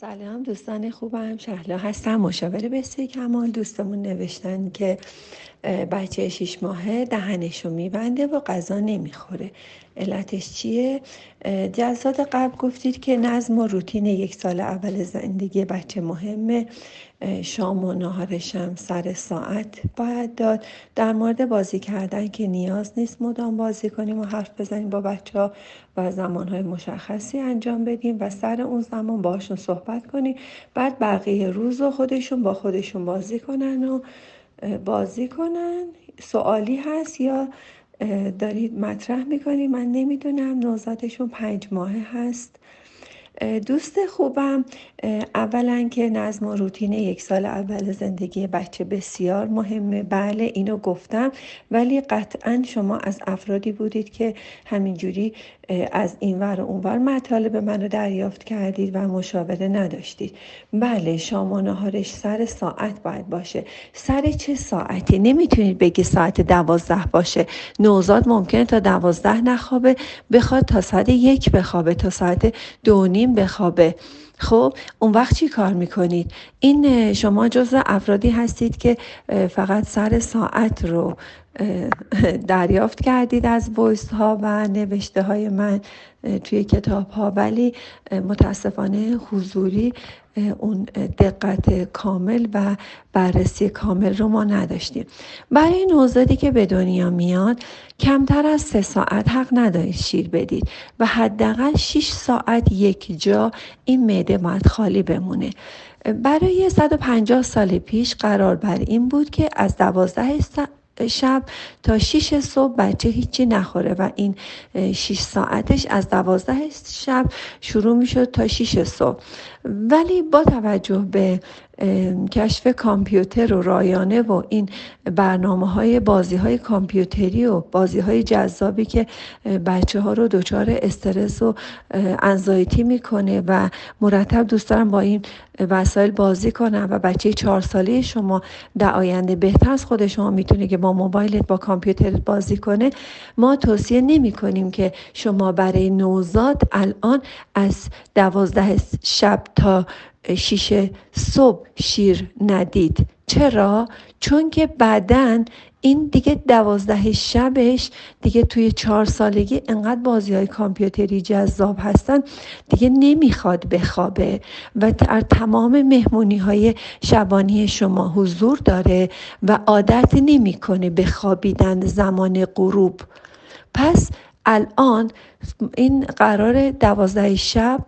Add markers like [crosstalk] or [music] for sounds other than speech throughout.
سلام دوستان خوبم شهلا هستم مشاور بسیار کمال دوستمون نوشتن که بچه شیش ماهه دهنشو میبنده و غذا نمی‌خوره. علتش چیه؟ جلسات قبل گفتید که نظم و روتین یک سال اول زندگی بچه مهمه. شام و ناهارشم سر ساعت باید داد. در مورد بازی کردن که نیاز نیست مدام بازی کنیم و حرف بزنیم با بچه ها و زمانهای مشخصی انجام بدیم و سر اون زمان باشون صحبت کنیم. بعد بقیه روز و خودشون با خودشون بازی کنن و بازی کنن. سوالی هست یا دارید مطرح می‌کنید؟ من نمی‌دونم. نوزادشون پنج ماهه هست. دوست خوبم اولا که نظم و روتین یک سال اول زندگی بچه بسیار مهمه. بله اینو گفتم. ولی قطعا شما از افرادی بودید که همینجوری از این ور و اون ور مطالب منو دریافت کردید و مشاوره نداشتید. بله شام و نهارش سر ساعت باید باشه. سر چه ساعتی؟ نمی‌تونید بگی ساعت دوازده باشه. نوزاد ممکنه تا دوازده نخوابه بخواد تا ساعت یک بخوابه تا ساعت دو نیم بخوابه. خب اون وقت چی کار می‌کنید؟ این شما جز افرادی هستید که فقط سر ساعت رو دریافت کردید از ویس ها و نوشته های من توی کتاب ها ولی متاسفانه حضوری اون دقت کامل و بررسی کامل رو ما نداشتیم. برای نوزادی که به دنیا میاد کمتر از سه ساعت حق ندارید شیر بدید و حداقل 6 ساعت یک جا این معده باید خالی بمونه. برای 150 سال پیش قرار بر این بود که از 12 شب تا 6 صبح بچه هیچی نخوره و این 6 ساعتش از 12 شب شروع می‌شد تا 6 صبح. ولی با توجه به کشف کامپیوتر و رایانه و این برنامه های بازی های کامپیوتری و بازی های جذابی که بچه ها رو دچار استرس و انزایتی می‌کنه و مرتب دوست دارم با این وسایل بازی کنم و بچه چهار ساله شما در آینده بهتر از خود شما می‌تونه که با موبایلت با کامپیوترت بازی کنه. ما توصیه نمی کنیم که شما برای نوزاد الان از دوازده شب تا شیشه صبح شیر ندید چرا؟ چون که بعدا این دیگه دوازده شبش دیگه توی چهار سالگی انقدر بازی های کامپیوتری جذاب هستن دیگه نمی‌خواد بخوابه و در تمام مهمونی های شبانی شما حضور داره و عادت نمی‌کنه به خوابیدن زمان غروب پس الان این قرار دوازده شب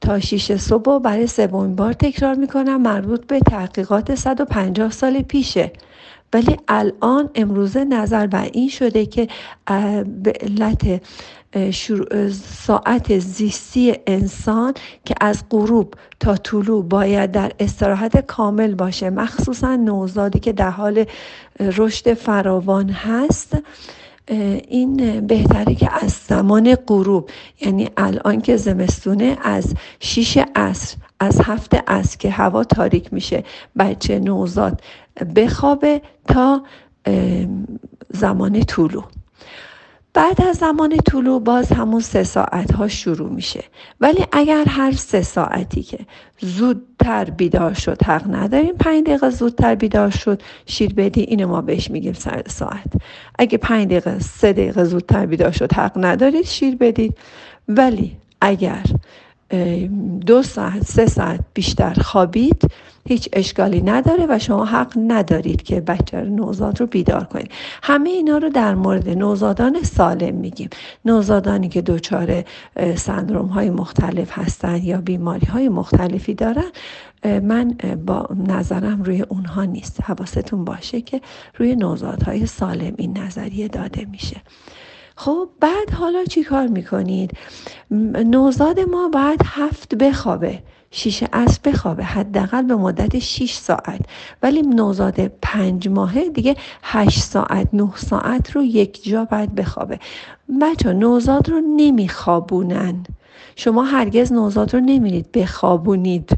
تا 6 صبح برای سومین بار تکرار می‌کنم مربوط به تحقیقات 150 سال پیشه. ولی الان امروزه نظر بر این شده که به علت ساعت زیستی انسان که از غروب تا طلوع باید در استراحت کامل باشه مخصوصا نوزادی که در حال رشد فراوان هست. این بهتره که از زمان غروب یعنی الان که زمستونه از 6 عصر از هفت عصر که هوا تاریک میشه بچه نوزاد بخوابه تا زمان طولو بعد از زمان طلوع باز همون سه ساعت ها شروع میشه. ولی اگر هر سه ساعتی که زودتر بیدار شد حق نداریم. پنج دقیقه زودتر بیدار شد شیر بدی اینو ما بهش میگیم سر ساعت. اگه پنج دقیقه سه دقیقه زودتر بیدار شد حق ندارید شیر بدید. ولی اگر دو ساعت سه ساعت بیشتر خوابید هیچ اشکالی نداره و شما حق ندارید که بچه نوزاد رو بیدار کنید. همه اینا رو در مورد نوزادان سالم میگیم. نوزادانی که دچار سندروم های مختلف هستن یا بیماری های مختلفی دارن من با نظرم روی اونها نیست. حواستون باشه که روی نوزادهای سالم این نظریه داده میشه. خب بعد حالا چی کار می‌کنید؟ نوزاد ما باید هفت بخوابه شیش از بخوابه حداقل به مدت 6 ساعت. ولی نوزاد پنج ماهه دیگه 8 ساعت 9 ساعت رو یک جا باید بخوابه. بچه نوزاد رو نمیخوابونن. شما هرگز نوزاد رو نمیرید بخوابونید.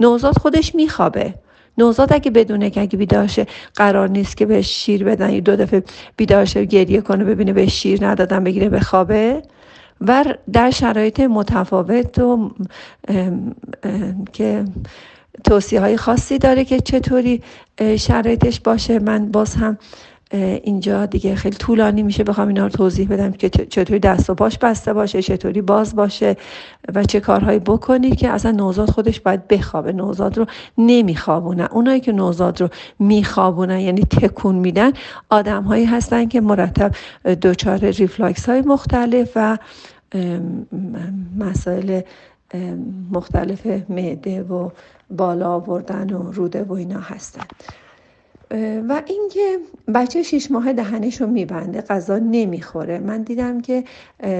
نوزاد خودش میخوابه. نوزاد اگه بدونه که اگه بیدارشه قرار نیست که بهش شیر بدن. دو دفعه بیدارشه گریه کنه ببینه بهش شیر ندادن بگیره به خوابه. و در شرایط متفاوت و که توصیه های خاصی داره که چطوری شرایطش باشه. من باز هم اینجا دیگه خیلی طولانی میشه. بخوام اینا رو توضیح بدم که چطوری دست و پاش بسته باشه چطوری باز باشه و چه کارهایی بکنید که اصلا نوزاد خودش باید بخوابه. نوزاد رو نمیخوابونن. اونایی که نوزاد رو میخوابونن یعنی تکون میدن آدم هایی هستن که مرتب دچار ریفلاکس های مختلف و مسائل مختلف معده و بالا آوردن و روده و اینا هستن. و اینکه بچه شیش ماه دهنش رو میبنده غذا نمی‌خوره. من دیدم که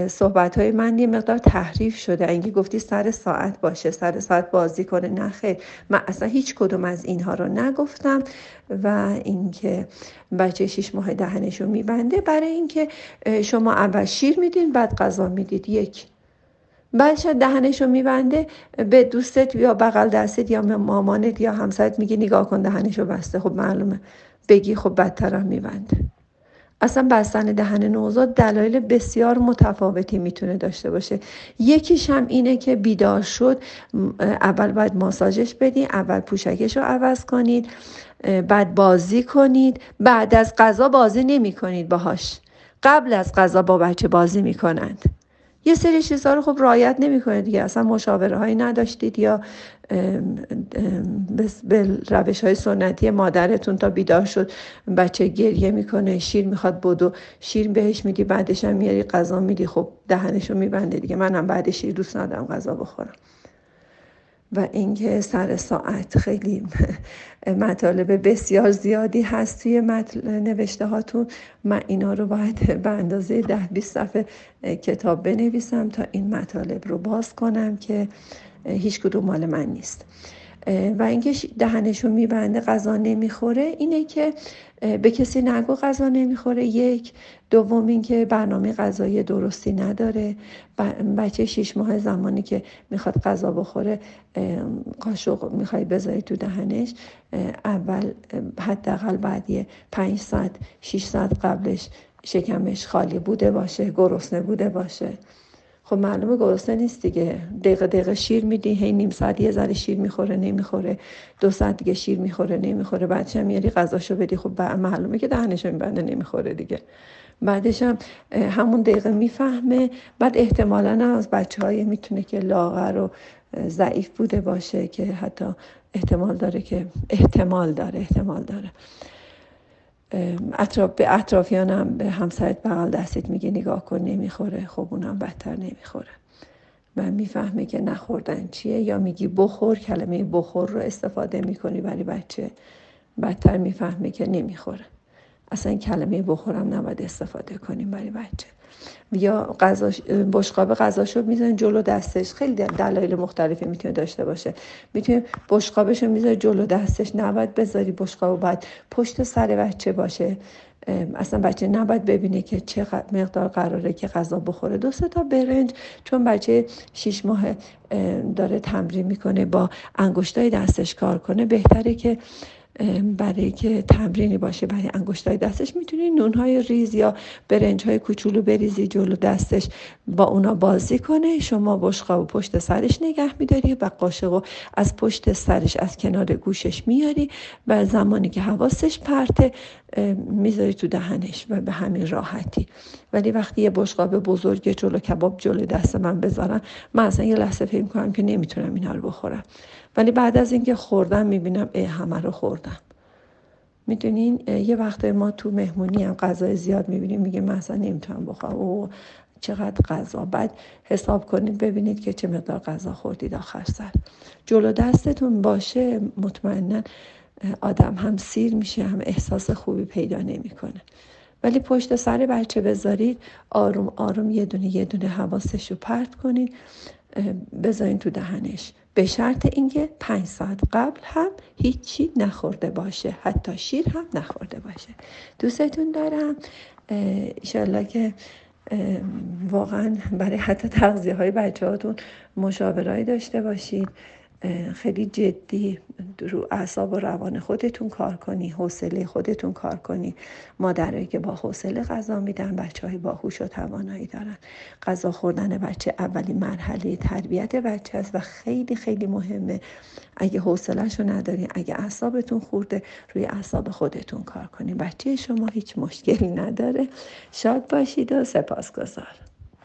صحبت های من یه مقدار تحریف شده. اینکه گفتی سر ساعت باشه سر ساعت بازی کنه نه من اصلا هیچ کدوم از اینها رو نگفتم و اینکه بچه شیش ماه دهنش رو میبنده. برای اینکه شما اول شیر میدین بعد غذا می‌دید. یک. بعد شاید دهنشو میبنده به دوستت یا بغل دستت یا مامانت یا همسرت میگه نگاه کن دهنشو بسته. خب معلومه. بگی خب بدترم میبنده. اصلا بستن دهن نوزاد دلایل بسیار متفاوتی می‌تونه داشته باشه. یکیش هم اینه که بیدار شد. اول باید ماساژش بدین اول پوشکش رو عوض کنید بعد بازی کنید. بعد از غذا بازی نمی کنید باهاش. قبل از غذا با بچه بازی می‌کنند. یه سری چیزها رو خب رایت نمی‌کنه دیگه اصلا مشاوره هایی نداشتید یا به روش های سنتی مادرتون تا بیدار شد بچه گریه می‌کنه شیر می‌خواد بدو شیر بهش میدی بعدش هم میاری غذا میدی خب دهنشو میبنده دیگه منم بعد شیر دوست ندارم غذا بخورم. و اینکه سر ساعت خیلی [laughs] مطالب بسیار زیادی هست توی نوشته هاتون. من اینا رو باید [laughs] به اندازه ده 20 صفحه کتاب بنویسم تا این مطالب رو باز کنم که هیچ کدوم مال من نیست. و اینکه دهنشو میبنده غذا نمی‌خوره. اینه که به کسی نگو غذا نمی‌خوره. یک. دوم اینکه برنامه غذایی درستی نداره. بچه شیش ماه زمانی که می‌خواد غذا بخوره قاشق می‌خوای بذاری تو دهنش. اول حداقل بعد یه پنج ساعت شیش ساعت قبلش شکمش خالی بوده باشه گرسنه بوده باشه. خب معلومه گرسنه نیست دیگه. دقیقه دقیقه شیر میدی هی نیم ساعت یه ذره شیر می‌خوره نمی‌خوره. دو ساعت دیگه شیر می‌خوره نمی‌خوره. بعدش هم میاری غذاشو بدی خب معلومه که دهنشو میبنده نمی‌خوره دیگه. بعدش هم همون دقیقه می‌فهمه. بعد احتمالا از بچه های می‌تونه که لاغر و ضعیف بوده باشه که حتی احتمال داره که احتمال داره احتمال داره. اطراف به اطرافیانم به همسرت بغل دستت میگه نگاه کن نمی‌خوره. خب اونم بدتر نمی‌خوره. و می‌فهمه که نخوردن چیه. یا میگی بخور کلمه بخور رو استفاده می‌کنی برای بچه بدتر می‌فهمه که نمی‌خوره. اصلا کلمه بخورم نباید استفاده کنیم برای بچه. یا غذاش بشقاب غذاشو می‌زنه جلو دستش. خیلی دلایل مختلفی می‌تونه داشته باشه. می‌تونه بشقابش رو می‌ذاره جلو دستش. نباید بذاری بشقاب باید پشت سر بچه باشه. اصلا بچه نباید ببینه که چه مقدار قراره که غذا بخوره. دو تا برنج چون بچه شیش ماه داره تمرین می‌کنه با انگشتای دستش کار کنه. بهتره که برای که تمرینی باشه برای انگشتای دستش. می‌تونی نونهای ریز یا برنج های کوچولو بریزی جلو دستش با اونا بازی کنه شما بشقا و پشت سرش نگه میداری و قاشق از پشت سرش از کنار گوشش میاری و زمانی که حواسش پرته می‌ذاری تو دهنش و به همین راحتی. ولی وقتی یه بشقاب بزرگ جلو کباب جلو دست من بذارن من اصلا یه لحظه فکر کنم که نمی‌تونم اینا رو بخورم. ولی بعد از اینکه خوردم می‌بینم ای همه رو خوردم. می‌دونین یه وقت ما تو مهمونی هم غذای زیاد می‌بینیم میگه من اصلا نمی‌تونم بخورم. او چقدر غذا. بعد حساب کنید ببینید که چه مقدار غذا خوردید آخر سر. جلو دستتون باشه مطمئنا آدم هم سیر میشه هم احساس خوبی پیدا نمی‌کنه. ولی پشت سر بچه بذارید آروم آروم یه دونه یه دونه حواسش رو پرت کنید. بذارین تو دهنش. به شرط اینکه پنج ساعت قبل هم هیچی نخورده باشه حتی شیر هم نخورده باشه. دوستتون دارم. ایشالله که واقعا برای حتی تغذیه های بچه هاتون مشاورایی داشته باشید خیلی جدی رو اعصاب و روان خودتون کار کنی حوصله خودتون کار کنی. مادرایی که با حوصله غذا میدن بچه های باهوش و توانایی دارن. غذا خوردن بچه اولین مرحله تربیت بچه است و خیلی خیلی مهمه. اگه حوصلهش رو ندارین اگه اعصابتون خورده روی اعصاب خودتون کار کنی. بچه شما هیچ مشکلی نداره. شاد باشید و سپاسگزار